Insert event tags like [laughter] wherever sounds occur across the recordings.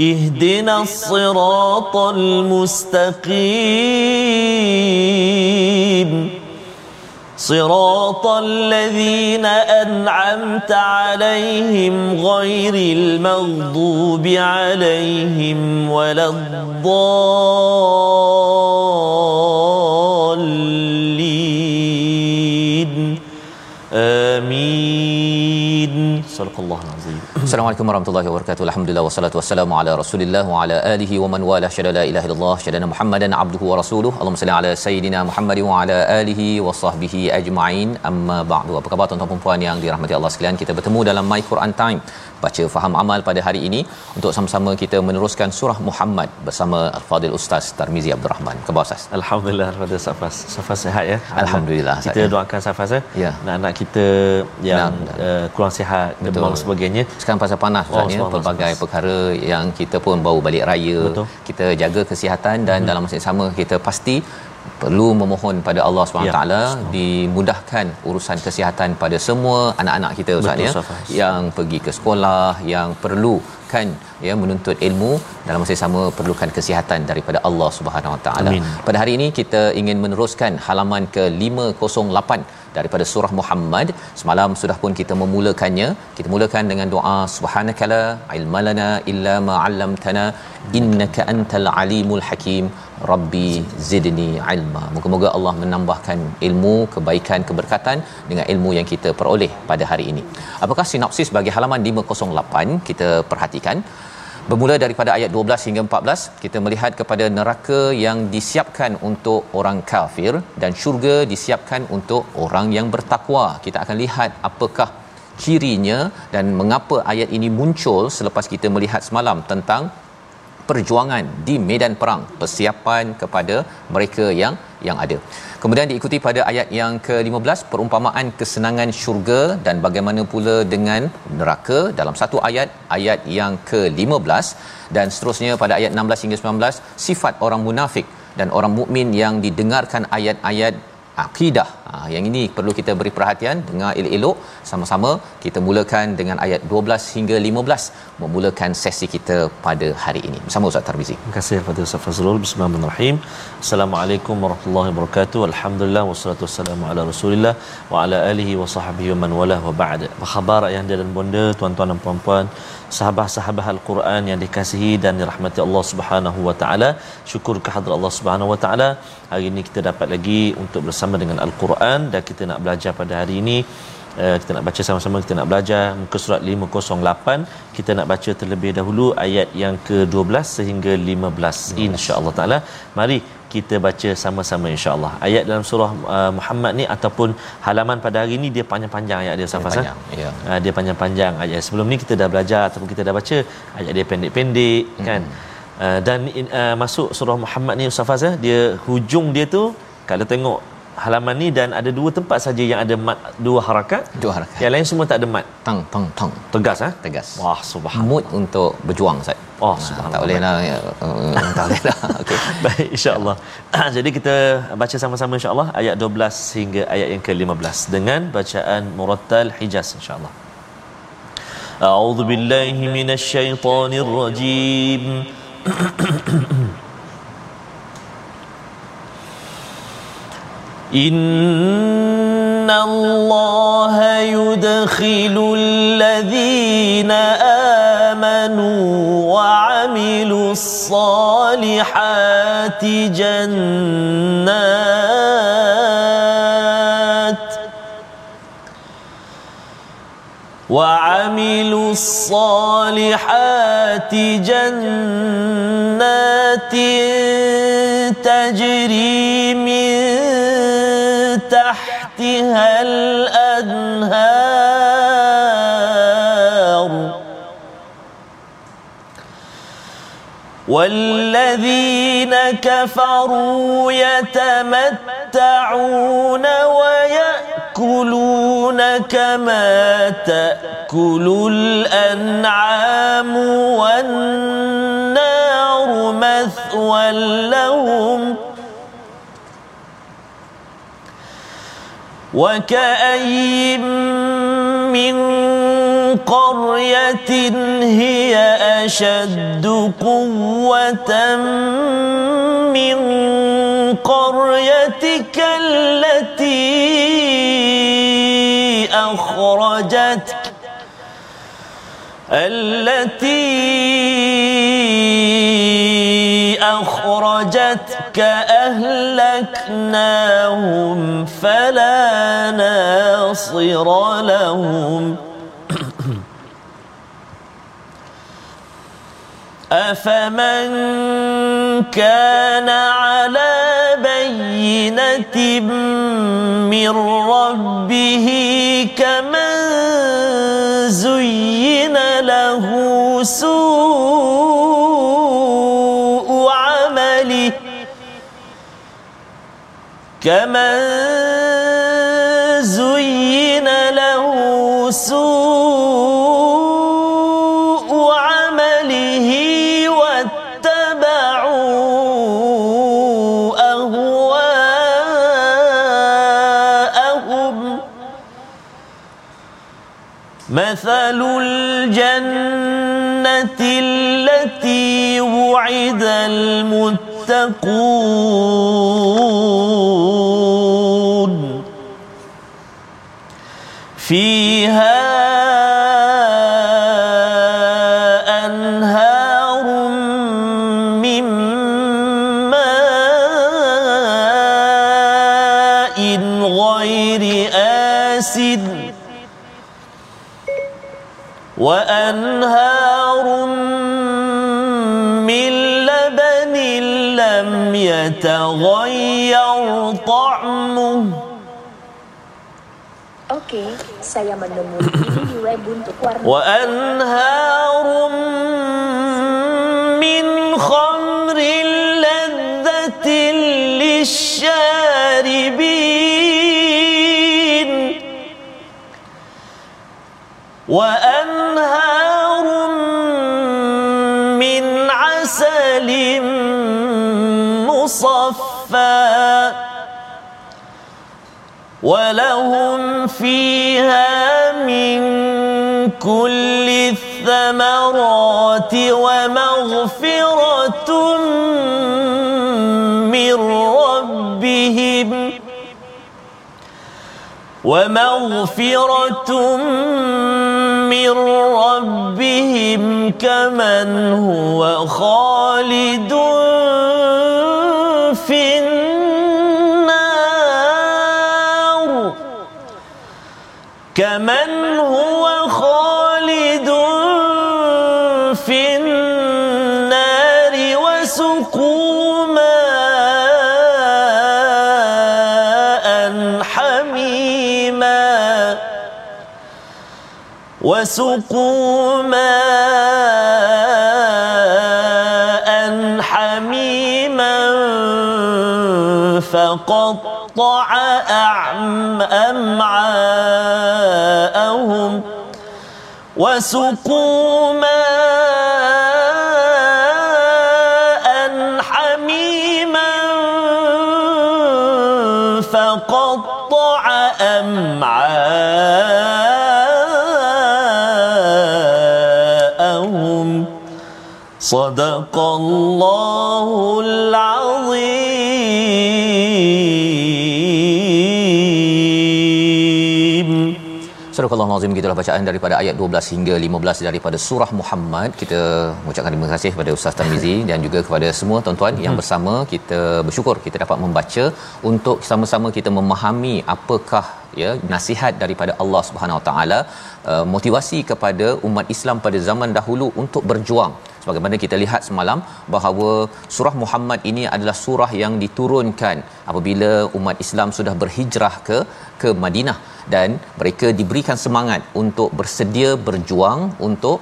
اهدنا الصراط المستقيم. صراط الذين أنعمت عليهم غير المغضوب عليهم ولا الضالين. آمين. صدق الله العظيم. Assalamualaikum warahmatullahi wabarakatuh. Alhamdulillah wassalatu wassalamu ala Rasulillah wa ala alihi wa man wala syada la ilaha illallah syadana Muhammadan abduhu wa rasuluhu. Allahumma salli ala sayidina Muhammad wa ala alihi wa sahbihi ajma'in. Amma ba'du. Apa khabar tuan-tuan dan puan yang dirahmati Allah sekalian? Kita bertemu dalam My Quran Time. Baca faham amal pada hari ini untuk sama-sama kita meneruskan surah Muhammad bersama Al-Fadil Ustaz Tarmizi Abdul Rahman. Khabar Ustaz? Alhamdulillah pada Safas. Safas sihat ya. Alhamdulillah. Kita saya. doakan Safas ya. Ya. Anak-anak kita yang Nah, uh, kurang sihat, demam sebagainya. sekarang pasal panas Oh, Ustaz ya pelbagai panas. perkara yang kita pun baru balik raya Betul. kita jaga kesihatan dan hmm. dalam masa yang sama kita pasti perlu memohon pada Allah SWT Ya, dimudahkan urusan kesihatan pada semua anak-anak kita Ustaz ya yang pergi ke sekolah yang perlu kan ya menuntut ilmu dalam masa yang sama perlukan kesihatan daripada Allah Subhanahu Wa Taala. Pada hari ini kita ingin meneruskan halaman ke 508 daripada surah Muhammad. Semalam sudah pun kita memulakannya. Kita mulakan dengan doa subhanakala ilmalana illa ma 'allamtana innaka antal alimul hakim. Rabbi zidni ilma. Moga-moga Allah menambahkan ilmu, kebaikan, keberkatan dengan ilmu yang kita peroleh pada hari ini. Apakah sinopsis bagi halaman 508? Kita perhatikan. Bermula daripada ayat 12 hingga 14, kita melihat kepada neraka yang disiapkan untuk orang kafir dan syurga disiapkan untuk orang yang bertakwa. Kita akan lihat apakah cirinya dan mengapa ayat ini muncul selepas kita melihat semalam tentang perjuangan di medan perang persiapan kepada mereka yang yang ada. Kemudian diikuti pada ayat yang ke-15 perumpamaan kesenangan syurga dan bagaimana pula dengan neraka dalam satu ayat ayat yang ke-15 dan seterusnya pada ayat 16 hingga 19 sifat orang munafik dan orang mukmin yang didengarkan ayat-ayat akidah. Ha, yang ini perlu kita beri perhatian, dengar elok-elok sama-sama. Kita mulakan dengan ayat 12 hingga 15 memulakan sesi kita pada hari ini. Bersama Ustaz Tarmizi. Terima kasih kepada Ustaz Fazrul. Bismillahirrahmanirrahim. Assalamualaikum warahmatullahi wabarakatuh. Alhamdulillah wassalatu wassalamu ala Rasulillah wa ala alihi wa sahbihi wa man wala wa ba'd. Apa khabar ayah dan bonda, tuan-tuan dan puan-puan, sahabat-sahabat Al-Quran yang dikasihi dan dirahmati Allah Subhanahu wa taala. Syukur kehadrat Allah Subhanahu wa taala. Hari ini kita dapat lagi untuk bersama dengan Al-Quran dan kita nak belajar pada hari ini. Uh, kita nak baca sama-sama kita nak belajar muka surat 508 kita nak baca terlebih dahulu ayat yang ke-12 sehingga 15 insya-Allah taala. Mari kita baca sama-sama insya-Allah ayat dalam surah uh, Muhammad ni ataupun halaman pada hari ni dia panjang-panjang ayat dia Safas panjang, ya. uh, dia panjang-panjang ayat sebelum ni kita dah belajar ataupun kita dah baca ayat dia pendek-pendek hmm. kan uh, dan uh, masuk surah Muhammad ni Safas ya dia hujung dia tu kalau tengok halaman ni dan ada dua tempat saja yang ada mat dua harakat. Dua harakat. Yang lain semua tak ada mat. Tang tang tang. Tegas ah. Tegas. Wah, subhanallah. Mood untuk berjuang Ustaz. Oh, Ah, subhanallah. tak boleh lah. ya, uh, [laughs] tak boleh lah. Okey. Baik, insya-Allah. Jadi kita baca sama-sama insya-Allah ayat 12 hingga ayat yang ke-15 dengan bacaan murattal Hijaz insya-Allah. A'udzu billahi minasy syaithanir rajim. [clears throat] إن الله يدخل الذين آمنوا وعملوا الصالحات جنات وعملوا الصالحات جنات تجري من تحتها الأنهار. والذين كفروا يتمتعون ويأكلون كما تأكل الأنعام والنار مثوى لهم. وكأي من قرية هي أشد قوة من قريتك التي أخرجتك التي أخرجتك أهلكناهم فلا ناصر لهم. أفمن كان على بينة من ربه كمن زين له سوء كمن زين له سوء عمله واتبعوا أهواءهم. مثل الجنة التي وعد المتقون فيها أنهار من ماء غير آسد وأنهار يتغير طعمه Oke, saya menemui ini di web untuk warna وأنهار ولهم فيها من كل الثمرات ومغفرة من ربهم ومغفرة من ربهم كمن هو خالد وسقوا ماء حميما فقطع أمعاءهم. وسقوا ماء حميما فقطع أمعاءهم. صدق الله العظيم Surah Allah gitulah bacaan daripada ayat 12 hingga 15 daripada surah Muhammad. Kita mengucapkan terima kasih kepada Ustaz Tamizi dan juga kepada semua tuan-tuan yang bersama kita bersyukur kita dapat membaca untuk sama-sama kita memahami apakah ya nasihat daripada Allah Subhanahu Wa Taala uh, motivasi kepada umat Islam pada zaman dahulu untuk berjuang sebagaimana kita lihat semalam bahawa surah Muhammad ini adalah surah yang diturunkan apabila umat Islam sudah berhijrah ke ke Madinah. Dan mereka diberikan semangat untuk bersedia berjuang untuk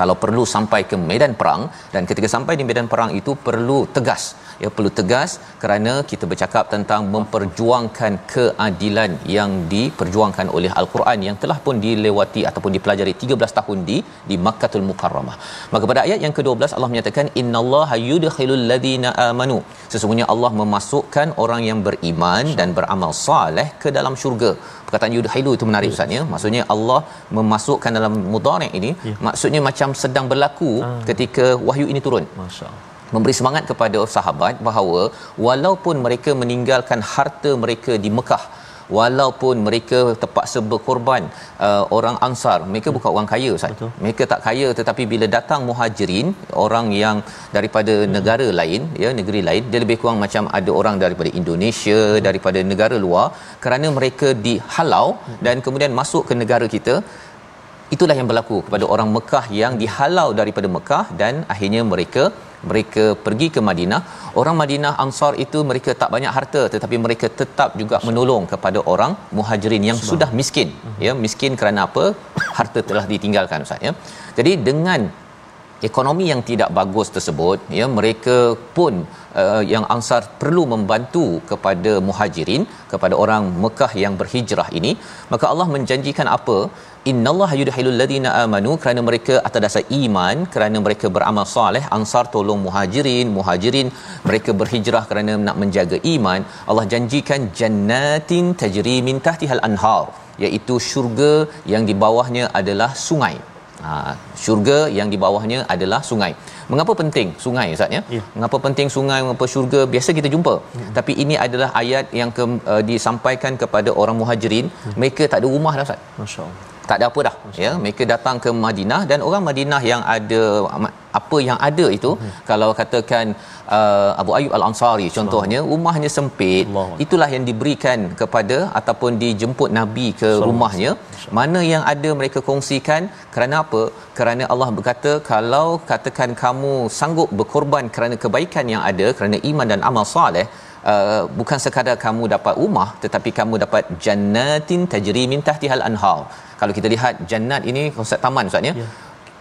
kalau perlu sampai ke medan perang dan ketika sampai di medan perang itu perlu tegas ya perlu tegas kerana kita bercakap tentang memperjuangkan keadilan yang diperjuangkan oleh al-Quran yang telah pun dilewati ataupun dipelajari 13 tahun di di Makkahul Mukarramah. Maka pada ayat yang ke-12 Allah menyatakan innallaha yudkhilul ladzina amanu. Sesungguhnya Allah memasukkan orang yang beriman dan beramal soleh ke dalam syurga. Perkataan yudkhilu itu menarik ustaz ya. Maksudnya Allah memasukkan dalam mudhari' ini Ya. maksudnya macam sedang berlaku Ah. ketika wahyu ini turun Masya-Allah. memberi semangat kepada sahabat bahawa walaupun mereka meninggalkan harta mereka di Mekah walaupun mereka terpaksa berkorban uh, orang ansar mereka bukan orang kaya ustaz Betul. mereka tak kaya tetapi bila datang muhajirin orang yang daripada hmm. negara lain ya negeri lain dia lebih kurang macam ada orang daripada Indonesia hmm. daripada negara luar kerana mereka dihalau hmm. dan kemudian masuk ke negara kita itulah yang berlaku kepada orang Mekah yang dihalau daripada Mekah dan akhirnya mereka mereka pergi ke Madinah. Orang Madinah Ansar itu mereka tak banyak harta tetapi mereka tetap juga menolong kepada orang Muhajirin yang sudah miskin. Ya miskin kerana apa? Harta telah ditinggalkan ustaz ya. Jadi dengan ekonomi yang tidak bagus tersebut ya mereka pun uh, yang ansar perlu membantu kepada muhajirin kepada orang Mekah yang berhijrah ini maka Allah menjanjikan apa innallaha yudhilul ladina amanu kerana mereka atas dasar iman kerana mereka beramal soleh ansar tolong muhajirin muhajirin mereka berhijrah kerana nak menjaga iman Allah janjikan jannatin tajri min tahtihal anhar iaitu syurga yang di bawahnya adalah sungai Ha, syurga yang di bawahnya adalah sungai. Mengapa penting sungai Ustaz ya? Ya. Mengapa penting sungai, mengapa syurga? Biasa kita jumpa. Hmm. Tapi ini adalah ayat yang ke, uh, disampaikan kepada orang Muhajirin, hmm. mereka tak ada rumah dah Ustaz. Masya-Allah. Tak ada apa dah ya. Mereka datang ke Madinah dan orang Madinah yang ada apa yang ada itu hmm. kalau katakan uh, Abu Ayyub Al-Ansari contohnya rumahnya sempit Allah. itulah yang diberikan kepada ataupun dijemput Nabi ke rumahnya mana yang ada mereka kongsikan kerana apa kerana Allah berkata kalau katakan kamu sanggup berkorban kerana kebaikan yang ada kerana iman dan amal soleh Uh, bukan sekadar kamu dapat rumah tetapi kamu dapat jannatin tajri min tahtihal anhar. Kalau kita lihat jannat ini konsep taman ustaz ya. Ya.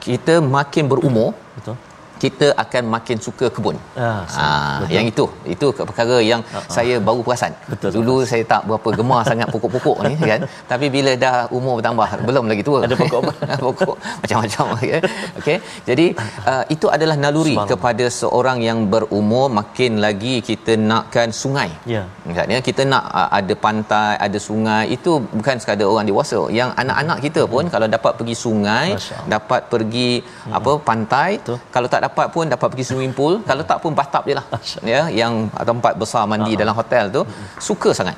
Kita makin berumur Betul. Kita akan makin suka kebun. Ah, Ha, betul. yang itu itu perkara yang uh-huh. saya baru perasan. Betul, Dulu saya tak berapa gemar sangat pokok-pokok ni [laughs] kan. Tapi bila dah umur bertambah, belum lagi tua. Ada pokok apa? [laughs] pokok macam-macam okay. [laughs] Okey. Jadi uh, itu adalah naluri kepada seorang yang berumur makin lagi kita nakkan sungai. Ya. Misalnya kita nak uh, ada pantai, ada sungai, itu bukan sekadar orang dewasa. Yang anak-anak kita pun hmm. kalau dapat pergi sungai, dapat pergi hmm. apa pantai, Betul. kalau tak dapat pun dapat pergi swimming pool, kalau tak pun bathtub je lah. Ya, yang tempat besar mandi dalam hotel tu suka sangat.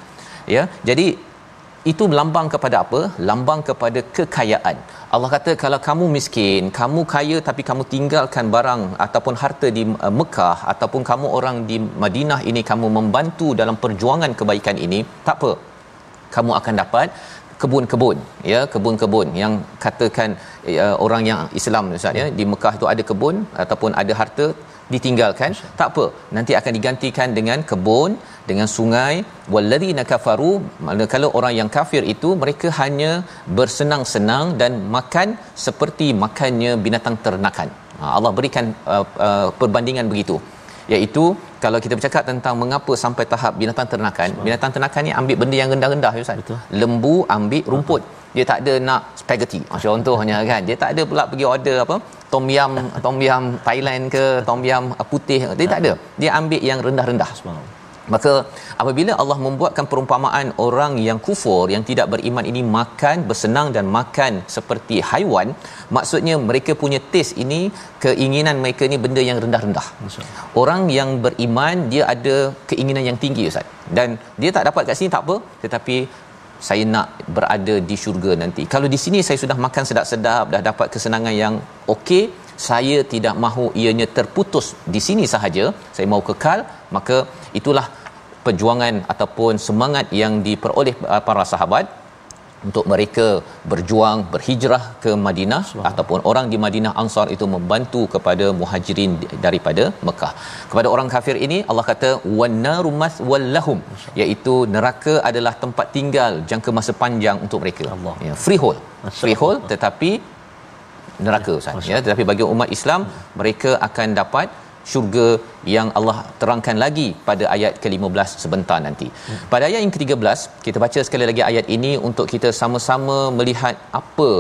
Ya. Jadi itu melambang kepada apa? Lambang kepada kekayaan. Allah kata kalau kamu miskin, kamu kaya tapi kamu tinggalkan barang ataupun harta di uh, Mekah ataupun kamu orang di Madinah ini kamu membantu dalam perjuangan kebaikan ini, tak apa. Kamu akan dapat kebun-kebun ya kebun-kebun yang katakan uh, orang yang Islam Ustaz ya di Mekah itu ada kebun ataupun ada harta ditinggalkan tak apa. Nanti akan digantikan dengan kebun dengan sungai. Walladzina kafaru manakala orang yang kafir itu mereka hanya bersenang-senang dan makan seperti makannya binatang ternakan. Ha, Allah berikan uh, uh, perbandingan begitu. Iaitu kalau kita bercakap tentang mengapa sampai tahap binatang ternakan binatang ternakan ni ambil benda yang rendah-rendah ya Ustaz. Betul. lembu ambil rumput. Dia tak ada nak spaghetti. Contohnya kan? Dia tak ada pula pergi order apa tom yam tom yam Thailand ke tom yam putih. Dia tak ada. Dia ambil yang rendah-rendah. Subhanallah. Maka apabila Allah membuatkan perumpamaan orang yang kufur yang tidak beriman ini makan bersenang dan makan seperti haiwan maksudnya mereka punya taste ini keinginan mereka ni benda yang rendah-rendah. Orang yang beriman dia ada keinginan yang tinggi ustaz dan dia tak dapat kat sini tak apa tetapi saya nak berada di syurga nanti. Kalau di sini saya sudah makan sedap-sedap, dah dapat kesenangan yang okey, saya tidak mahu ianya terputus di sini sahaja. Saya mahu kekal, maka itulah perjuangan ataupun semangat yang diperoleh uh, para sahabat untuk mereka berjuang berhijrah ke Madinah ataupun orang di Madinah Ansar itu membantu kepada muhajirin daripada Mekah. Kepada orang kafir ini Allah kata wannaru maswallahum iaitu neraka adalah tempat tinggal jangka masa panjang untuk mereka. Allah. Ya, freehold. Freehold tetapi neraka Ustaz ya tetapi bagi umat Islam mereka akan dapat syurga yang Allah terangkan lagi pada ayat ke-15 sebentar nanti. Pada ayat yang ke-13 kita baca sekali lagi ayat ini untuk kita sama-sama melihat apa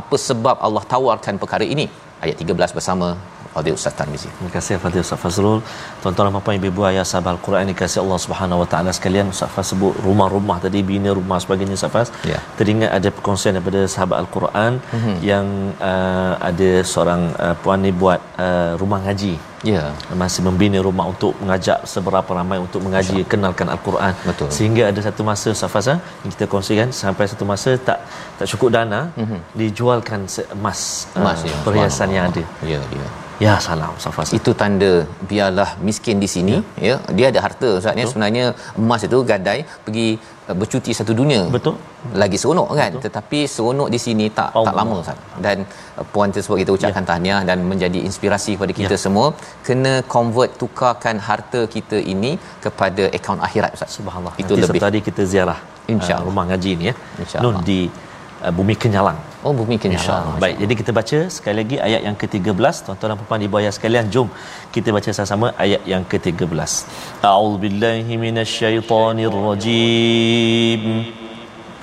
apa sebab Allah tawarkan perkara ini. Ayat 13 bersama Fadil Ustaz Tarmizi. Terima kasih Fadil Ustaz Fazrul. Tuan-tuan dan puan ibu ayah sahabat Al-Quran ini kasih Allah Subhanahu Wa Taala sekalian. Ustaz Faz sebut rumah-rumah tadi bina rumah sebagainya Ustaz Faz. Ya. Teringat ada perkongsian daripada sahabat Al-Quran Mhm. yang uh, ada seorang uh, puan ni buat uh, rumah ngaji. Ya. masih membina rumah untuk mengajak seberapa ramai untuk mengaji kenalkan al-Quran Betul. sehingga ada satu masa Safasa yang kita kongsikan sampai satu masa tak tak cukup dana Mhm. dijualkan emas Emas uh, ya. perhiasan yang ada Ya, ya. Ya salam Safasa itu tanda biarlah miskin di sini ya, dia ada harta Ustaz ya. Sebenarnya emas itu gadai pergi uh, bercuti satu dunia. Betul. Lagi seronok kan? Betul. tetapi seronok di sini tak Allah. tak lama Ustaz. Dan uh, puan tersebut kita ucapkan ya. tahniah dan menjadi inspirasi kepada kita ya. semua. Kena convert tukarkan harta kita ini kepada akaun akhirat Ustaz. Subhanallah. Itu Nanti lebih. tadi kita ziarah InsyaAllah. uh, rumah ngaji ni ya. InsyaAllah. Nun di uh, Bumi Kenyalang oh bumi kenyang InsyaAllah. Baik, jadi kita baca sekali lagi ayat yang ke-13. Tuan-tuan dan puan ibu ayah sekalian, jom kita baca sama-sama ayat yang ke-13. A'udzubillahi minasyaitonirrajim.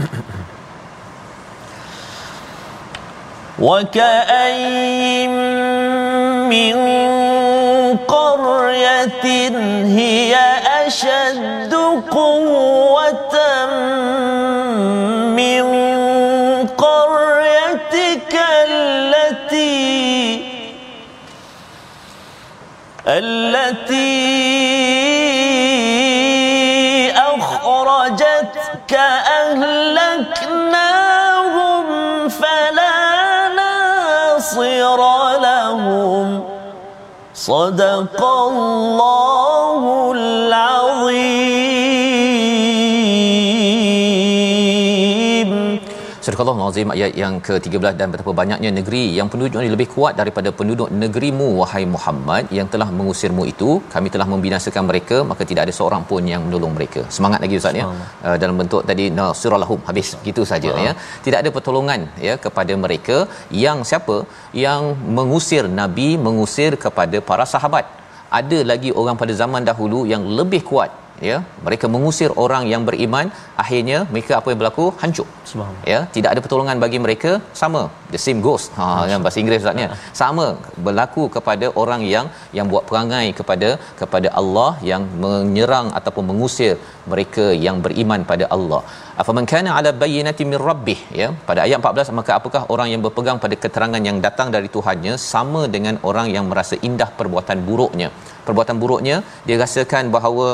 [clears throat] وكأين من قرية هي أشد قوة من التي أخرجتك أهلكناهم فلا ناصر لهم. صدق الله Surah Al-Azim ayat yang ke-13 dan betapa banyaknya negeri yang penduduknya lebih kuat daripada penduduk negerimu wahai Muhammad yang telah mengusirmu itu kami telah membinasakan mereka maka tidak ada seorang pun yang menolong mereka. Semangat lagi ustaz ya. Uh, dalam bentuk tadi nasiralahum habis gitu saja ya. Tidak ada pertolongan ya kepada mereka yang siapa yang mengusir nabi mengusir kepada para sahabat. Ada lagi orang pada zaman dahulu yang lebih kuat ya mereka mengusir orang yang beriman akhirnya mereka apa yang berlaku? Hancur. Ya tidak ada pertolongan bagi mereka. Sama the same goes. Ha kan bahasa Inggeris ustaznya sama berlaku kepada orang yang yang buat perangai kepada kepada Allah yang menyerang ataupun mengusir mereka yang beriman pada Allah. Afaman kana ala bayyinati min rabbih ya. Pada ayat 14 maka apakah orang yang berpegang pada keterangan yang datang dari Tuhannya sama dengan orang yang merasa indah perbuatan buruknya? Perbuatan buruknya dia rasakan bahawa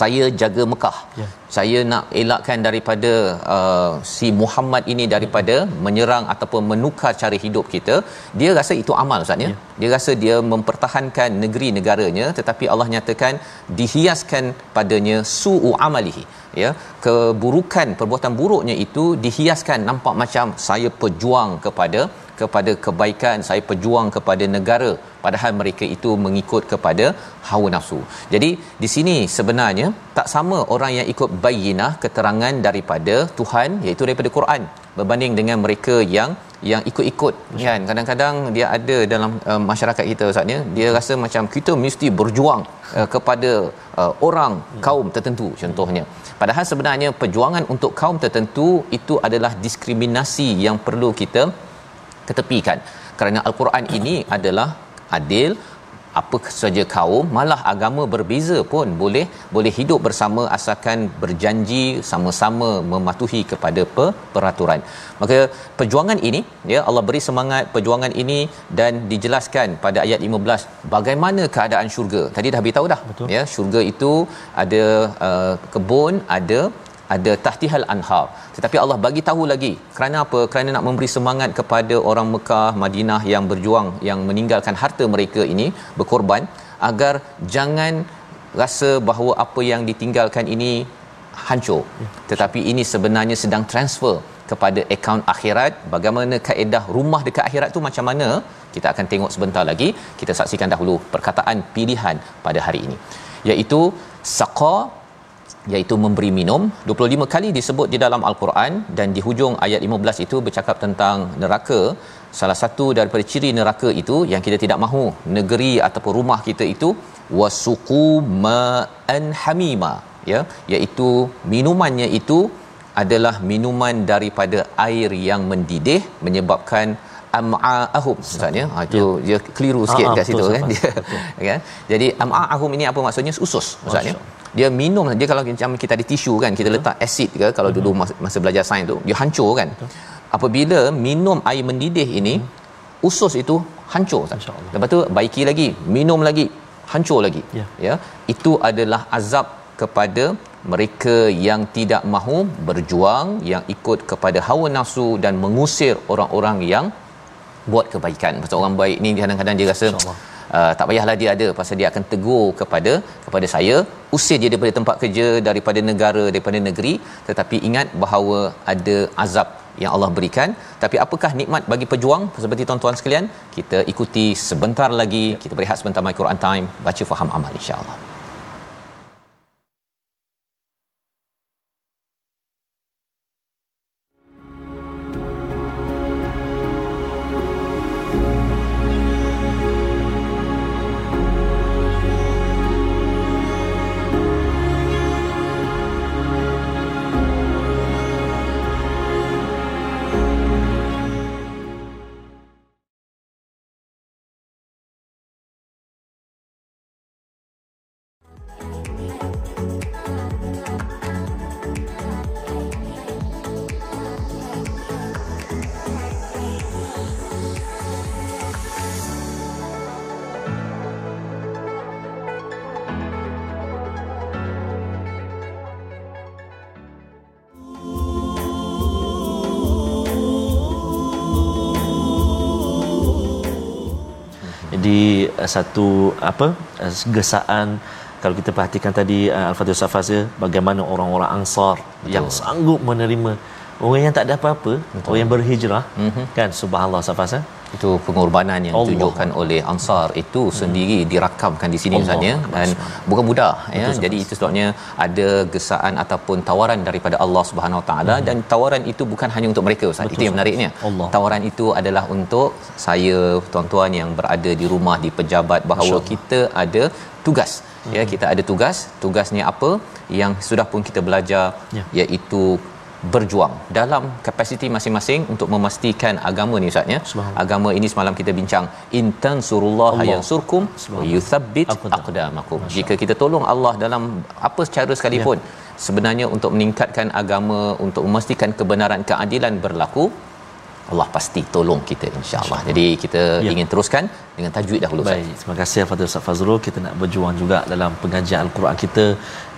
saya jaga Mekah. Ya. Saya nak elakkan daripada uh, si Muhammad ini daripada menyerang ataupun menukar cara hidup kita. Dia rasa itu amal Ustaz ya. Dia rasa dia mempertahankan negeri negaranya tetapi Allah nyatakan dihiaskan padanya su'u amalihi. Ya, keburukan perbuatan buruknya itu dihiaskan nampak macam saya pejuang kepada kepada kebaikan, saya pejuang kepada negara. Padahal mereka itu mengikut kepada hawa nafsu. Jadi di sini sebenarnya tak sama orang yang ikut bayyinah keterangan daripada Tuhan iaitu daripada Quran berbanding dengan mereka yang yang ikut-ikut. Kan? Kadang-kadang dia ada dalam uh, masyarakat kita ustaz ya. Dia rasa macam kita mesti berjuang uh, kepada uh, orang kaum tertentu contohnya. Padahal sebenarnya perjuangan untuk kaum tertentu itu adalah diskriminasi yang perlu kita ketepikan. Kerana al-Quran ini adalah adil apa saja kaum malah agama berbeza pun boleh boleh hidup bersama asalkan berjanji sama-sama mematuhi kepada per, peraturan. Maka perjuangan ini ya Allah beri semangat perjuangan ini dan dijelaskan pada ayat 15 bagaimana keadaan syurga. Tadi dah beritahu dah Betul. ya syurga itu ada uh, kebun ada ada tahtihal anhar. Tetapi Allah bagi tahu lagi kerana apa? Kerana nak memberi semangat kepada orang Mekah Madinah yang berjuang yang meninggalkan harta mereka ini berkorban agar jangan rasa bahawa apa yang ditinggalkan ini hancur. Tetapi ini sebenarnya sedang transfer kepada akaun akhirat. Bagaimana kaedah rumah dekat akhirat tu macam mana? Kita akan tengok sebentar lagi. Kita saksikan dahulu perkataan pilihan pada hari ini. Iaitu saqa iaitu memberi minum. 25 kali disebut di dalam al-Quran dan di hujung ayat 15 itu bercakap tentang neraka. Salah satu daripada ciri neraka itu yang kita tidak mahu negeri ataupun rumah kita itu wasuqu ma'an hamima ya. Iaitu minumannya itu adalah minuman daripada air yang mendidih menyebabkan am'a'ahum maksudnya ha itu ya. dia keliru sikit Ah, kat situ betul, kan. dia kan [laughs] jadi am'a'ahum ini apa maksudnya? Usus maksudnya dia minum dia kalau macam kita ada tisu kan kita letak asid ke kalau dulu Hmm. masa, masa belajar sains tu dia hancur kan. Apabila minum air mendidih ini usus itu hancur Ustaz. Hmm. Lepas tu baiki lagi minum lagi hancur lagi Ya. ya. Itu adalah azab kepada mereka yang tidak mahu berjuang yang ikut kepada hawa nafsu dan mengusir orang-orang yang buat kebaikan. Pasal orang baik ni kadang-kadang dia rasa InsyaAllah. Uh, tak payahlah dia ada. Pasal dia akan tegur kepada kepada saya usir dia daripada tempat kerja daripada negara daripada negeri. Tetapi ingat bahawa ada azab yang Allah berikan. Tapi apakah nikmat bagi pejuang? Seperti tuan-tuan sekalian kita ikuti sebentar lagi. Kita berehat sebentar my Quran time. Baca faham amal insya-Allah satu apa uh, gesaan kalau kita perhatikan tadi uh, Al-Fatihah Safazir bagaimana orang-orang Ansar Betul. yang sanggup menerima orang yang tak ada apa-apa, Betul. orang yang berhijrah mm-hmm. kan subhanallah Safaz eh? Itu pengorbanan yang Allah. ditunjukkan oleh Ansar itu sendiri dirakamkan di sini misalnya dan bukan mudah ya. Betul, jadi itu sebabnya ada gesaan ataupun tawaran daripada Allah Subhanahu Wa Taala. Dan tawaran itu bukan hanya untuk mereka ustaz. Itu yang menariknya. Allah. tawaran itu adalah untuk saya tuan-tuan yang berada di rumah di pejabat bahawa kita ada tugas ya. Kita ada tugas. Tugasnya apa? Yang sudah pun kita belajar Ya. iaitu berjuang dalam kapasiti masing-masing untuk memastikan agama ni ustaz ya. Agama ini semalam kita bincang intan surullah yansurkum yuthabbit Aqdam. aqdamakum. Jika kita tolong Allah dalam apa cara sekalipun Ya. sebenarnya untuk meningkatkan agama untuk memastikan kebenaran keadilan berlaku Allah pasti tolong kita insya-Allah. Jadi kita Ya. ingin teruskan dengan tajwid dahulu Ustaz. Baik, terima kasih kepada Ustaz Fazrul. Kita nak berjuang juga dalam pengajian Al-Quran kita.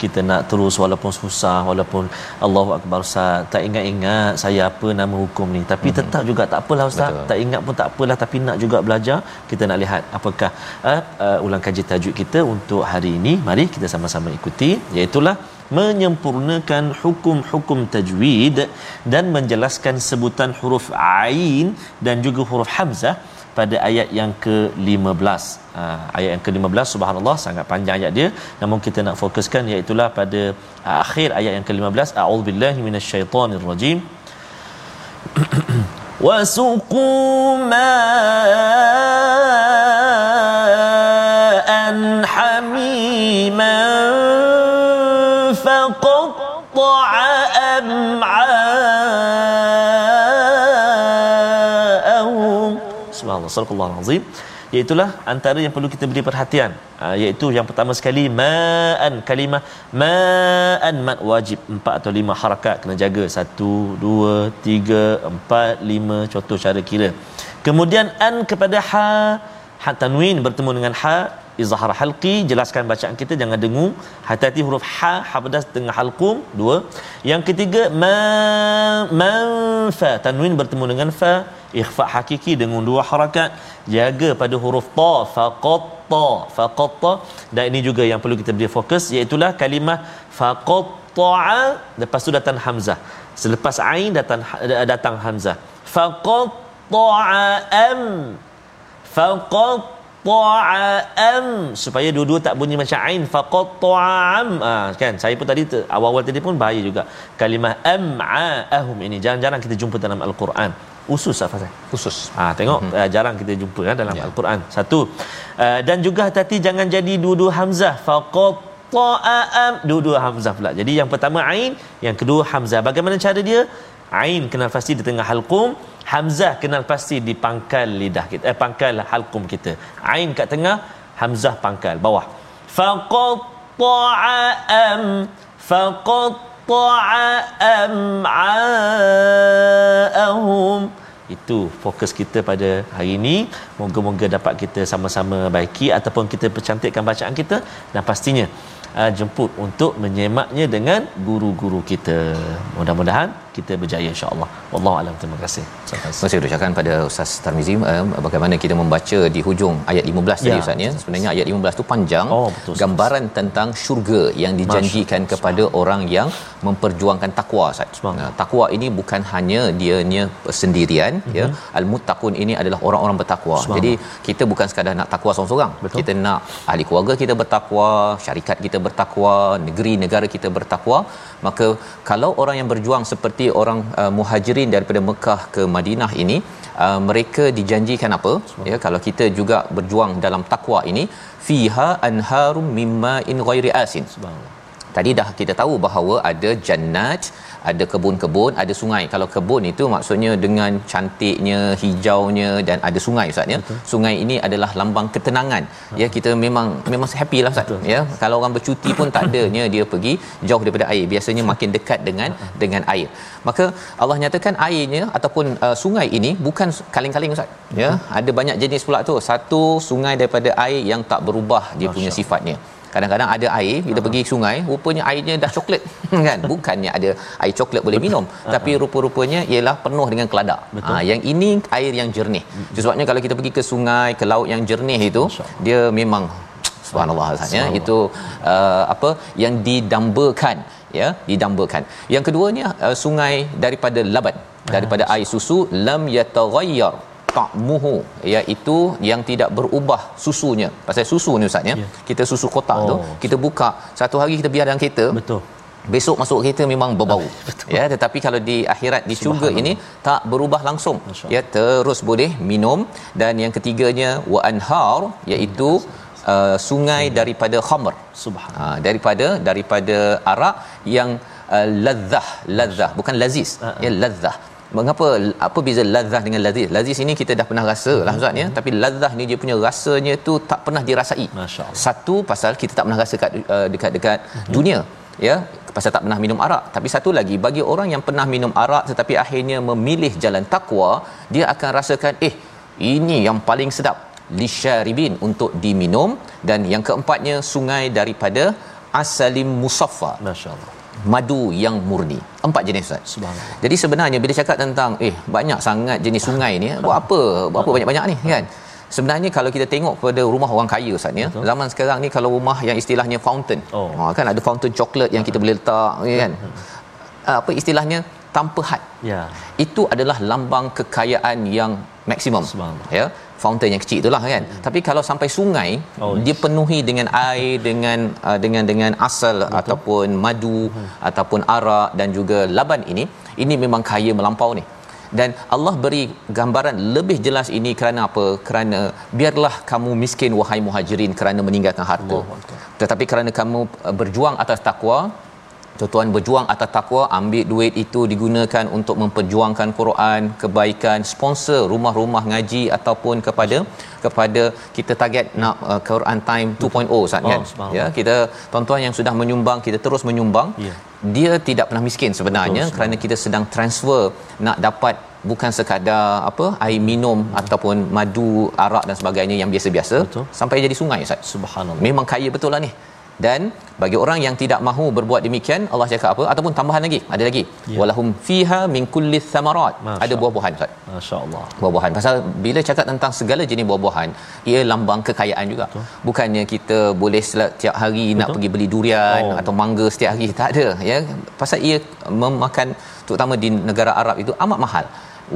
Kita nak terus walaupun susah, walaupun Allahu Akbar Ustaz, tak ingat-ingat saya apa nama hukum ni. Tapi mm-hmm. tetap juga tak apalah Ustaz. Betul. Tak ingat pun tak apalah tapi nak juga belajar. Kita nak lihat apakah uh, uh, ulang kaji tajwid kita untuk hari ini. Mari kita sama-sama ikuti iaitulah menyempurnakan hukum-hukum tajwid dan menjelaskan sebutan huruf ain dan juga huruf hamzah pada ayat yang ke-15. Ha, ayat yang ke-15 subhanallah sangat panjang ayat dia namun kita nak fokuskan iaitu pada uh, akhir ayat yang ke-15 a'udzubillahi minasyaitonirrajim [clears throat] وسقوا ماء حميما فقطع أمعاءهم سبحان الله صدق الله العظيم Iaitulah antara yang perlu kita beri perhatian uh, iaitu yang pertama sekali ma'an kalimah ma'an mat wajib empat atau lima harakat kena jaga satu dua tiga empat lima contoh cara kira kemudian an kepada ha ha tanwin bertemu dengan ha izhar halqi jelaskan bacaan kita jangan dengung hati-hati huruf ha ha pedas dengan halqum dua. Yang ketiga ma man fa tanwin bertemu dengan fa. Ikhfa hakiki dengan dua harakat. Jaga pada huruf ta faqatta faqatta dan ini juga yang perlu kita beri fokus iaitu kalimah faqatta'a lepas tu datang hamzah. Selepas ain datang datang hamzah. Faqatta'a am faqatta'am supaya dua-dua tak bunyi macam ain faqatta'am ah kan saya pun tadi awal-awal tadi pun bahaya juga kalimah am'ahum ini jarang-jarang kita jumpa dalam al-Quran usus apa saya khusus Ha tengok hmm. uh, jarang kita jumpa kan dalam Ya. yeah. al-Quran. Satu. Uh, dan juga hati jangan jadi dua-dua hamzah. Faqatta'am dua-dua hamzah pula. Jadi yang pertama ain, yang kedua hamzah. Bagaimana cara dia? Ain kenal pasti di tengah halqum, hamzah kenal pasti di pangkal lidah kita. Eh pangkal halqum kita. Ain kat tengah, hamzah pangkal bawah. Faqatta'am faqatta'am am'a'ahum itu fokus kita pada hari ini moga-moga dapat kita sama-sama baiki ataupun kita percantikkan bacaan kita dan pastinya uh, jemput untuk menyemaknya dengan guru-guru kita mudah-mudahan kita berjaya insya-Allah wallahu alam terima kasih Terima kasih ucapkan pada Ustaz Tarmizi uh, bagaimana kita membaca di hujung ayat 15 tadi Ya, Ustaz ya. Sebenarnya ayat 15 tu panjang Oh, betul, gambaran tentang syurga yang dijanjikan Masya- kepada orang yang memperjuangkan takwa Ustaz. Nah, takwa ini bukan hanya dianya sendirian ya. Al-muttaqun ini adalah orang-orang bertakwa. Mhm. Subhanallah. Jadi kita bukan sekadar nak takwa seorang-seorang. Betul. Kita nak ahli keluarga kita bertakwa, syarikat kita bertakwa, negeri negara kita bertakwa. Maka kalau orang yang berjuang seperti orang uh, muhajirin daripada Mekah ke Madinah ini uh, mereka dijanjikan apa? Ya kalau kita juga berjuang dalam takwa ini fiha anharum mimma in ghairi asin. Subhanallah Tadi dah kita tahu bahawa ada jannat, ada kebun-kebun, ada sungai. Kalau kebun itu maksudnya dengan cantiknya, hijaunya dan ada sungai Ustaz ya. Sungai ini adalah lambang ketenangan. Ya kita memang memang happy lah Ustaz. Betul. Ya. Kalau orang bercuti pun tak adanya dia pergi jauh daripada air. Biasanya makin dekat dengan dengan air. Maka Allah nyatakan airnya ataupun uh, sungai ini bukan kaling-kaling Ustaz. Ya, ada banyak jenis pula tu. Satu sungai daripada air yang tak berubah dia punya sifatnya. Kadang-kadang ada air kita pergi sungai rupanya airnya dah coklat. [laughs] Kan? Bukannya ada air coklat boleh minum tapi rupa-rupanya ialah penuh dengan keladak. Ha, yang ini air yang jernih. Sebabnya kalau kita pergi ke sungai ke laut yang jernih itu dia memang subhanallah Ustaz, ya. Itu uh, apa yang didambakan ya didambakan. Yang keduanya uh, sungai daripada laban daripada air susu lam yataghayyar ta'muhu iaitu yang tidak berubah susunya. Pasal susu ni ustaz ya? Ya. kita susu kotak tu Oh. kita buka satu hari kita biar dalam kereta betul. besok masuk kereta memang berbau. [laughs] Ya tetapi kalau di akhirat di syurga ini tak berubah langsung. Masya ya terus boleh minum. Dan yang ketiganya wa anhar iaitu uh, sungai daripada khamr. Subhanallah. Ha, daripada daripada arak yang uh, ladzah ladzah bukan laziz Ha, ha. ya ladzah mengapa apa beza ladzah dengan laziz laziz ini kita dah pernah rasa lah ustaz ya. Tapi ladzah ni dia punya rasanya tu tak pernah dirasai. Satu pasal kita tak pernah rasa kat uh, dekat-dekat dunia ya. Pasal tak pernah minum arak. Tapi satu lagi bagi orang yang pernah minum arak tetapi akhirnya memilih jalan takwa dia akan rasakan eh ini yang paling sedap lisyaribin untuk diminum. Dan yang keempatnya sungai daripada asalim musaffa masyaallah madu yang murni. Empat jenis ustaz. Jadi sebenarnya bila cakap tentang eh banyak sangat jenis sungai ni buat apa? Buat apa banyak-banyak ni? Kan? Sebenarnya kalau kita tengok pada rumah orang kaya ustaz ya zaman sekarang ni kalau rumah yang istilahnya fountain. Oh. ha, kan ada fountain coklat yang kita boleh letak ya kan? [laughs] Apa istilahnya? Tanpa had ya. Itu adalah lambang kekayaan yang maksimum. Ya fountain yang kecil itulah kan. Hmm. tapi kalau sampai sungai Oh, dia penuhi dengan air dengan uh, dengan dengan asal Betul. ataupun madu hmm. ataupun arak dan juga laban ini ini memang kaya melampau ni. Dan Allah beri gambaran lebih jelas ini kerana apa? Kerana biarlah kamu miskin wahai muhajirin kerana meninggalkan harta. Tetapi kerana kamu uh, berjuang atas takwa Tuan-tuan berjuang atas takwa, ambil duit itu digunakan untuk memperjuangkan Quran, kebaikan, sponsor rumah-rumah ngaji ataupun kepada kepada kita target nak uh, Quran Time 2.0 Ustaz Oh, kan. subhanallah. Ya, kita tuan-tuan yang sudah menyumbang, kita terus menyumbang. Ya. Dia tidak pernah miskin sebenarnya Betul, kerana kita sedang transfer nak dapat bukan sekadar apa air minum ataupun madu, arak dan sebagainya yang biasa-biasa Betul. sampai jadi sungai Ustaz. subhanallah Memang kaya betul lah ni. Dan bagi orang yang tidak mahu berbuat demikian, Allah cakap apa? Ataupun tambahan lagi, ada lagi. Ya. Walahum fiha min kulli thamarat. Ada buah-buahan Ustaz. masyaallah Buah-buahan. Pasal bila cakap tentang segala jenis buah-buahan, ia lambang kekayaan juga. Betul. Bukannya kita boleh setiap hari Betul. nak pergi beli durian Oh. oh. atau mangga setiap hari, tak ada ya. Pasal ia memakan terutama di negara Arab itu amat mahal.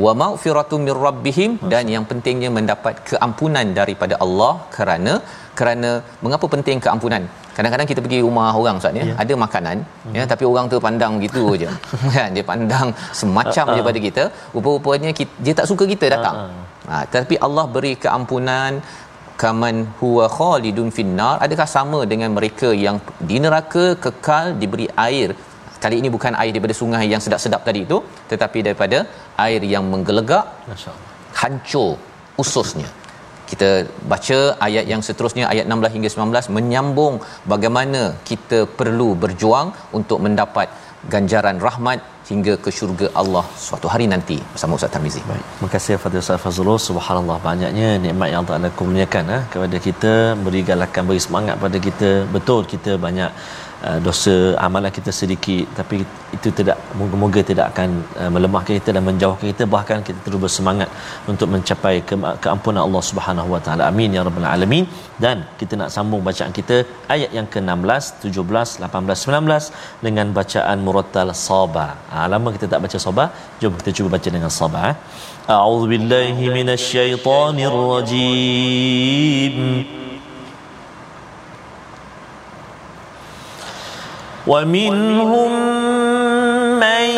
wa maghfiratu mir rabbihim dan yang pentingnya mendapat keampunan daripada Allah kerana kerana mengapa penting keampunan kadang-kadang kita pergi rumah orang ustaz ya, Ya. ada makanan ya tapi orang tu pandang gitu [laughs] aja kan dia pandang semacam Ah, je ah. pada kita. Rupa-rupanya kita, dia tak suka kita datang. Ah, ha, tapi Allah beri keampunan kaman huwa khalidun finnar. Adakah sama dengan mereka yang di neraka kekal diberi air? Kali ini bukan air daripada sungai yang sedap-sedap tadi itu tetapi daripada air yang menggelegak Masya-Allah. hancur ususnya kita baca ayat yang seterusnya ayat 16 hingga 19 menyambung bagaimana kita perlu berjuang untuk mendapat ganjaran rahmat hingga ke syurga Allah suatu hari nanti bersama Ustaz Tarmizi. Baik. Terima kasih kepada Ustaz Fazrul. Subhanallah banyaknya nikmat yang Allah kurniakan ha, kepada kita, beri galakan, beri semangat pada kita. Betul kita banyak uh, dosa amalan kita sedikit tapi itu tidak moga-moga tidak akan uh, melemahkan kita dan menjauhkan kita bahkan kita terus bersemangat untuk mencapai ke- keampunan Allah Subhanahu Wa Taala. Amin ya rabbal alamin. Dan kita nak sambung bacaan kita ayat yang ke-16, 17, 18, 19 dengan bacaan murattal sabar. Ha, lama kita tak baca sabar. Jom kita cuba baca dengan sabar. Eh. A'udzu billahi ومنهم من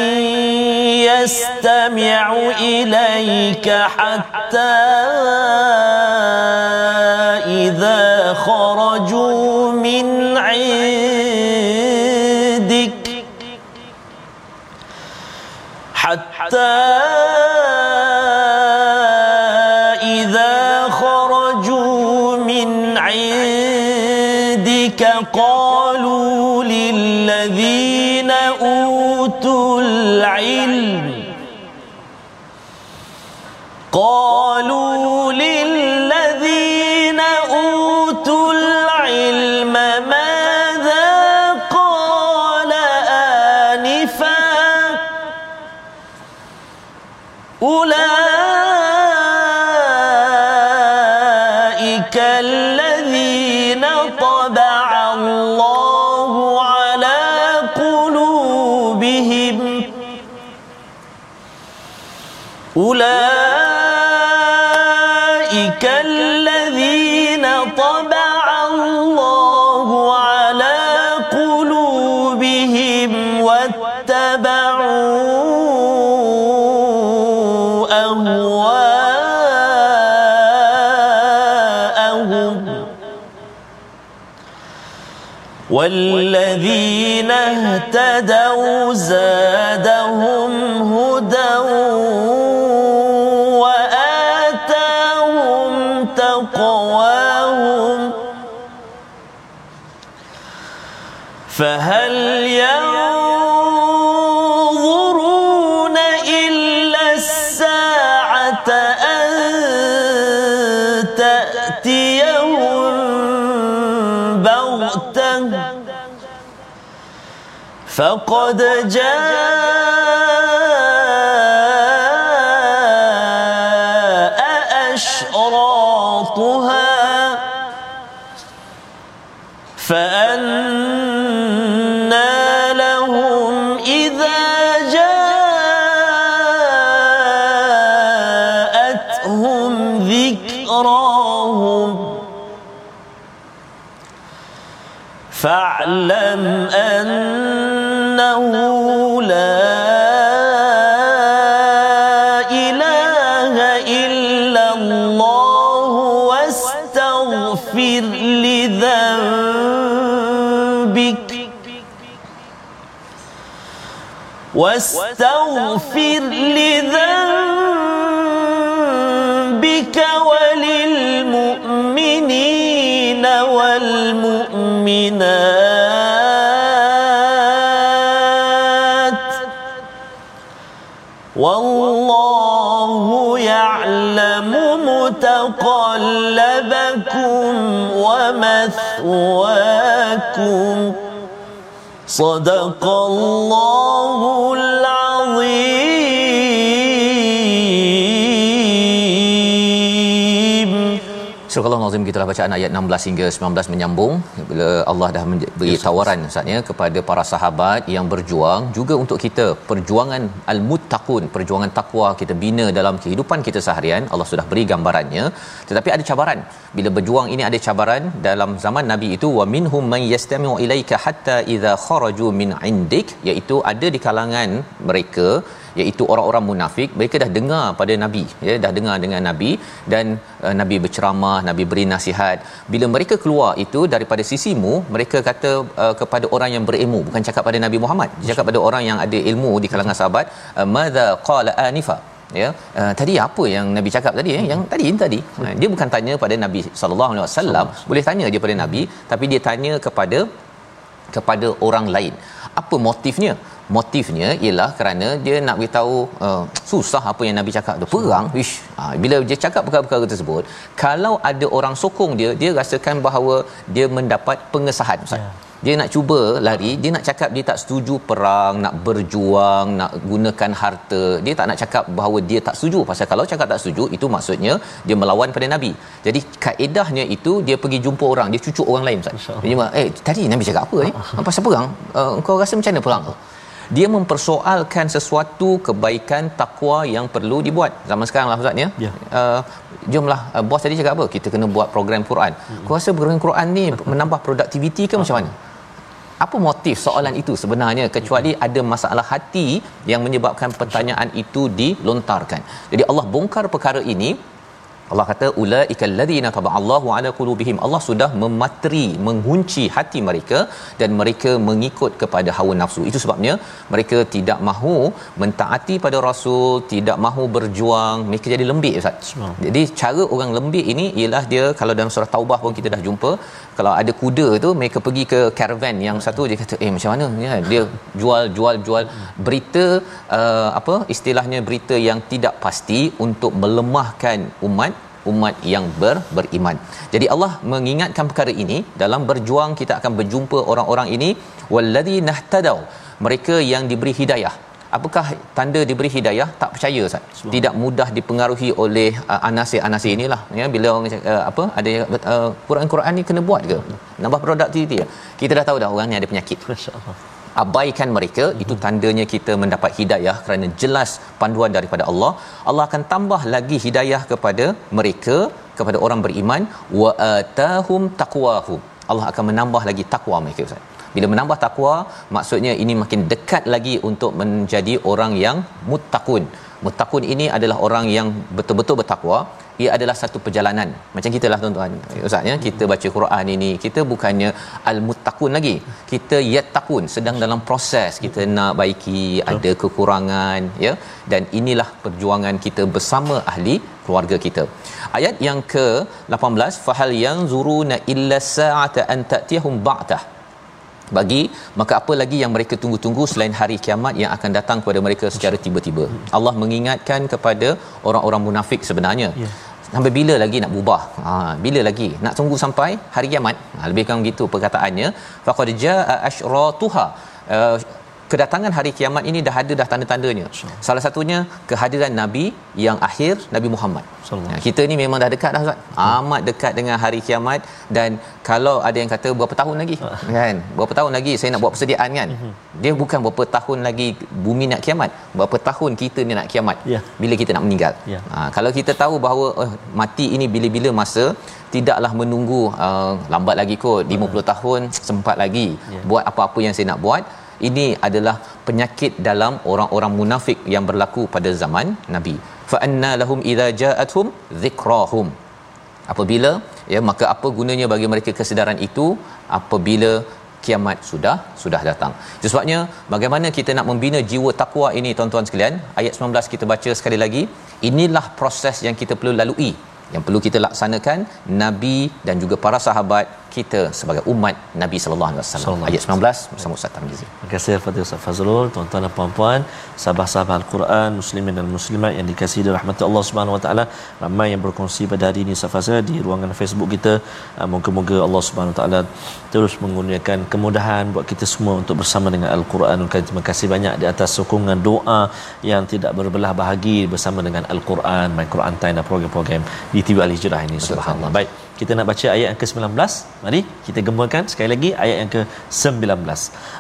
يستمع إليك حتى إذا خرجوا من عندك حتى والذين اهتدوا زادهم فقد جاء واستغفر لذنبك واستغفر لذنبك وللمؤمنين والمؤمنات. والله يعلم متقلبكم ومثواكم. صدق الله العظيم. Surah Al-Nazim kita bacaan ayat 16 hingga 19 menyambung. Bila Allah dah beri tawaran saatnya kepada para sahabat yang berjuang juga untuk kita perjuangan al-muttaqun perjuangan takwa kita bina dalam kehidupan kita seharian Allah sudah beri gambarannya. Tetapi ada cabaran. Bila berjuang ini ada cabaran dalam zaman Nabi itu wa minhum man yastami'u ilaika hatta idza kharaju min indik iaitu ada di kalangan mereka iaitu orang-orang munafik mereka dah dengar pada nabi ya dah dengar dengan nabi dan uh, nabi berceramah nabi beri nasihat. Bila mereka keluar itu daripada sisimu mereka kata uh, kepada orang yang berilmu bukan cakap pada nabi Muhammad dia cakap pada orang yang ada ilmu di kalangan sahabat uh, madza qala anifa? Ya uh, tadi apa yang nabi cakap tadi eh? yang tadi ini tadi. Dia bukan tanya pada nabi sallallahu alaihi wasallam. Boleh tanya je pada nabi tapi dia tanya kepada kepada orang lain. Apa motifnya motifnya ialah kerana dia nak beritahu uh, susah apa yang nabi cakap tu. Perang wish ha, bila dia cakap perkara-perkara tersebut kalau ada orang sokong dia dia rasakan bahawa dia mendapat pengesahan ustaz. Yeah dia nak cuba lari dia nak cakap dia tak setuju perang nak berjuang nak gunakan harta. Dia tak nak cakap bahawa dia tak setuju. Pasal kalau cakap tak setuju itu maksudnya dia melawan pada nabi. Jadi kaedahnya itu dia pergi jumpa orang dia cucuk orang lain ustaz. Dia eh tadi nabi cakap apa ni? Eh? pasal perang? Uh, kau rasa macam mana perang dia mempersoalkan sesuatu kebaikan takwa yang perlu dibuat. Zaman sekarang lah ustaz ya? Yeah. uh, jomlah uh, bos tadi cakap apa? Kita kena buat program Quran. Mm-hmm. aku rasa program Quran ni menambah produktiviti ke macam mana? Apa motif soalan itu sebenarnya? Kecuali ada masalah hati yang menyebabkan pertanyaan itu dilontarkan. Jadi Allah bongkar perkara ini Allah kata ulaikal ladzina taballahu ala qulubihim. Allah sudah memateri mengunci hati mereka dan mereka mengikut kepada hawa nafsu. Itu sebabnya mereka tidak mahu mentaati pada rasul tidak mahu berjuang. Mereka jadi lembik ustaz. Jadi cara orang lembik ini ialah dia kalau dalam surah taubah pun kita dah jumpa kalau ada kuda tu mereka pergi ke caravan yang satu dia kata eh macam mana ya dia jual jual jual. Berita uh, apa istilahnya berita yang tidak pasti untuk melemahkan umat umat yang ber, beriman. Jadi Allah mengingatkan perkara ini dalam berjuang kita akan berjumpa orang-orang ini wallazi nahtadau mereka yang diberi hidayah apakah tanda diberi hidayah? Tak percaya Ustaz. Tidak mudah dipengaruhi oleh uh, anasir-anasir inilah. Ya bila orang uh, apa ada uh, Quran-Quran ni kena buat ke? Nambah produktiviti ya? Kita dah tahu dah orang ni ada penyakit. Masyaallah. Abaikan mereka hmm. itu tandanya kita mendapat hidayah kerana jelas panduan daripada Allah. Allah akan tambah lagi hidayah kepada mereka kepada orang beriman. Wa atahum taqwahum. Allah akan menambah lagi takwa mereka Ustaz bila menambah takwa maksudnya ini makin dekat lagi untuk menjadi orang yang muttaqun. Muttaqun ini adalah orang yang betul-betul bertakwa ia adalah satu perjalanan. Macam kita lah tuan-tuan ustaz ya. Kita baca Quran ini kita bukannya al-muttaqun lagi. Kita yattaqun sedang dalam proses kita nak baiki ada kekurangan ya. Dan inilah perjuangan kita bersama ahli keluarga kita. Ayat yang ke 18 fahal yanzuruna illa sa'ata an ta'tiyahum ba'tah bagi maka apa lagi yang mereka tunggu-tunggu selain hari kiamat yang akan datang kepada mereka secara tiba-tiba? Allah mengingatkan kepada orang-orang munafik sebenarnya. Yeah. sampai bila lagi nak berubah? Ha bila lagi? Nak tunggu sampai hari kiamat? Ha, lebih kurang begitu perkataannya. Faqad jaa asyratuha uh, kedatangan hari kiamat ini dah ada dah tanda-tandanya. Salah satunya kehadiran nabi yang akhir Nabi Muhammad. Ya, kita ni memang dah dekat dah Ustaz. Amat dekat dengan hari kiamat dan kalau ada yang kata berapa tahun lagi kan? Berapa tahun lagi saya nak buat persediaan kan? Mhm. Dia bukan berapa tahun lagi bumi nak kiamat. Berapa tahun kita ni nak kiamat? Ya. Bila kita nak meninggal. Ya. Ha, kalau kita tahu bahawa oh, mati ini bila-bila masa tidaklah menunggu uh, lambat lagi kot 50 tahun sempat lagi ya. buat apa-apa yang saya nak buat ini adalah penyakit dalam orang-orang munafik yang berlaku pada zaman Nabi fa anna lahum idza ja'atuhum dhikrahum apabila ya maka apa gunanya bagi mereka kesedaran itu apabila kiamat sudah sudah datang. Sebabnya bagaimana kita nak membina jiwa takwa ini tuan-tuan sekalian? Ayat 19 kita baca sekali lagi. Inilah proses yang kita perlu lalui yang perlu kita laksanakan nabi dan juga para sahabat kita sebagai umat Nabi sallallahu alaihi wasallam. Ayat 19 bersama Ustaz Tarmizi. Terima kasih kepada Ustaz Fazrul, tuan-tuan dan puan-puan, sahabat-sahabat Al-Quran, muslimin dan muslimat yang dikasihi dirahmati Allah Subhanahu Wa Taala. Ramai yang berkongsi pada hari ini Ustaz Fazrul di ruangan Facebook kita. Ah, Moga-moga Allah Subhanahu Wa Taala terus mengurniakan kemudahan buat kita semua untuk bersama dengan Al-Quran. Terima kasih banyak di atas sokongan doa yang tidak berbelah bahagi bersama dengan Al-Quran, My Quran Time dan program-program di TV Al-Hijrah ini. Subhanallah. Baik, kita nak baca ayat yang ke-19. Mari kita gemakan sekali lagi ayat yang ke-19.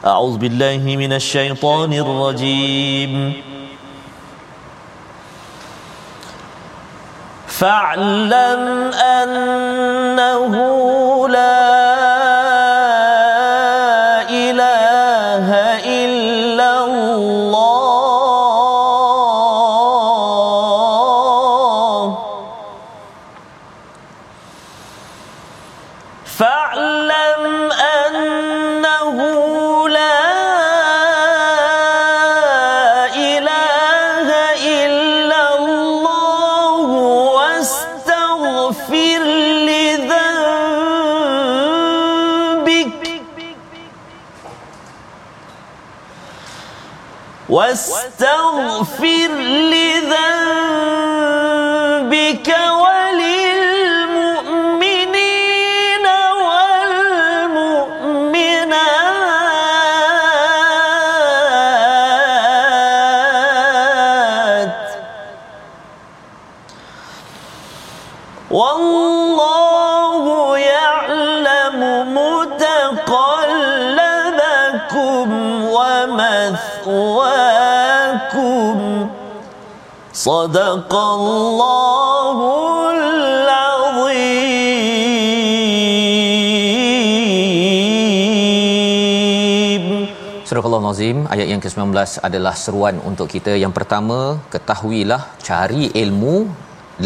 A'udzubillahi minasyaitonirrajim. فاعلم أنه ومثواكم صدق الله العظيم Surah Al-Nazim ayat yang ke-19 adalah seruan untuk kita. Yang pertama, ketahuilah cari ilmu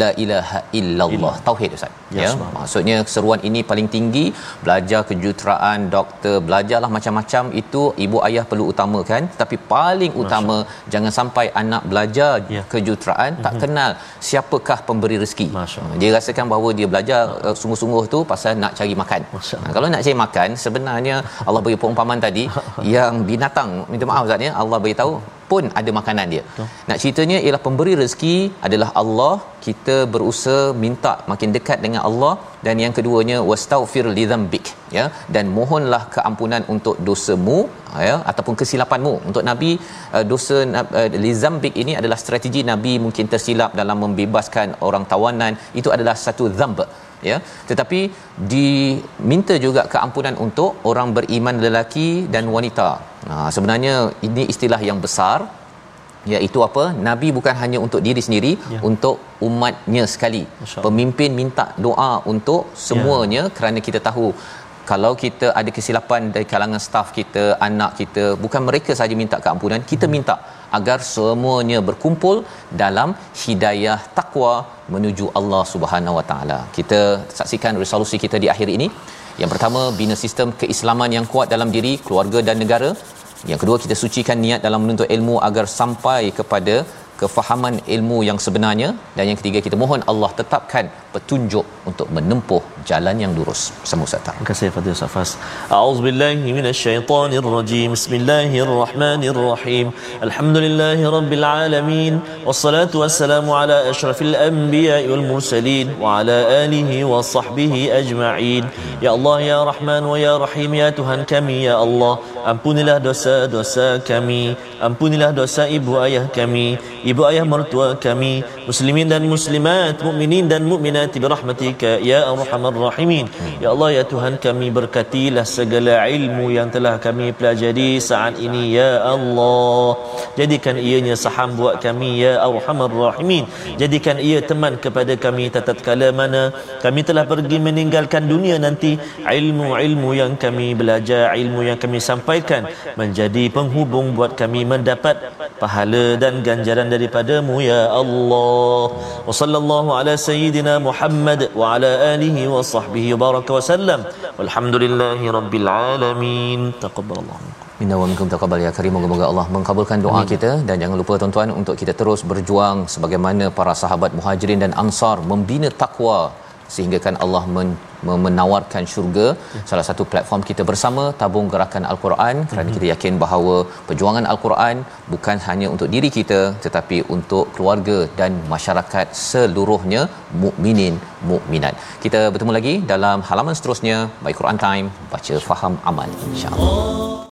la ilaha illallah. Tauhid ustaz. Ya, ya. maksudnya seruan ini paling tinggi. Belajar kejuruteraan doktor belajarlah macam-macam. Itu ibu ayah perlu utamakan. Tapi paling utama jangan sampai anak belajar Ya. kejuruteraan tak kenal siapakah pemberi rezeki. Masya dia rasakan bahawa dia belajar uh, sungguh-sungguh tu pasal nak cari makan. Masya. Nah, kalau nak cari makan sebenarnya Allah beri perumpamaan tadi [laughs] yang binatang. Minta maaf Ustaz ya. Allah beritahu pun ada makanan dia. Nak ceritanya ialah pemberi rezeki adalah Allah. Kita berusaha minta makin dekat dengan Allah dan yang keduanya wastaghfir lidzambik ya dan mohonlah keampunan untuk dosamu ya ataupun kesilapanmu. Untuk Nabi uh, dosa uh, lidzambik ini adalah strategi Nabi mungkin tersilap dalam membebaskan orang tawanan itu adalah satu dzamb ya tetapi diminta juga keampunan untuk orang beriman lelaki dan wanita ha, sebenarnya ini istilah yang besar iaitu apa nabi bukan hanya untuk diri sendiri Ya. untuk umatnya sekali Masya Allah. pemimpin minta doa untuk semuanya ya. kerana kita tahu kalau kita ada kesilapan dari kalangan staf kita anak kita bukan mereka saja minta keampunan kita minta agar semuanya berkumpul dalam hidayah takwa menuju Allah Subhanahu Wa Taala. Kita saksikan resolusi kita di akhir ini. Yang pertama bina sistem keislaman yang kuat dalam diri keluarga dan negara. Yang kedua kita sucikan niat dalam menuntut ilmu agar sampai kepada kefahaman ilmu yang sebenarnya dan yang ketiga kita mohon Allah tetapkan petunjuk untuk menempuh jalan yang lurus. Bersama Ustaz. Terima kasih Fadil Safas. A'udzubillahi minasyaitonirrajim. Bismillahirrahmanirrahim. Alhamdulillahi alamin. Wassalatu wassalamu ala asyrafil anbiya'i wal mursalin wa ala alihi wa sahbihi ajma'in. Ya Allah ya Rahman wa ya Rahim ya Tuhan kami ya Allah. Ampunilah dosa-dosa kami. Ampunilah dosa ibu ayah kami, ibu ayah mertua kami, muslimin dan muslimat, mukminin dan mukminat birahmatika ya arhamar rahimin. Ya Allah ya Tuhan kami berkatilah segala ilmu yang telah kami pelajari saat ini ya Allah. Jadikan ianya saham buat kami ya arhamar rahimin. Jadikan ia teman kepada kami tatkala mana kami telah pergi meninggalkan dunia nanti ilmu-ilmu yang kami belajar, ilmu yang kami sampaikan menjadi penghubung buat kami mendapat pahala dan ganjaran daripadamu ya Allah. Wa sallallahu ala sayyidina Muhammad wa ala alihi wa sahbihi baraka wa sallam. Walhamdulillahi rabbil alamin. Taqabbalallahu. Minna wa minkum taqabbal ya karim moga-moga Allah mengkabulkan doa Amin. kita dan jangan lupa tuan-tuan untuk kita terus berjuang sebagaimana para sahabat Muhajirin dan Ansar membina takwa sehingga kan Allah men, menawarkan syurga. Salah satu platform kita bersama tabung gerakan al-Quran. Kerana kita yakin bahawa perjuangan al-Quran bukan hanya untuk diri kita tetapi untuk keluarga dan masyarakat seluruhnya mukminin mukminat. Kita bertemu lagi dalam halaman seterusnya. By Quran Time baca faham amal insyaallah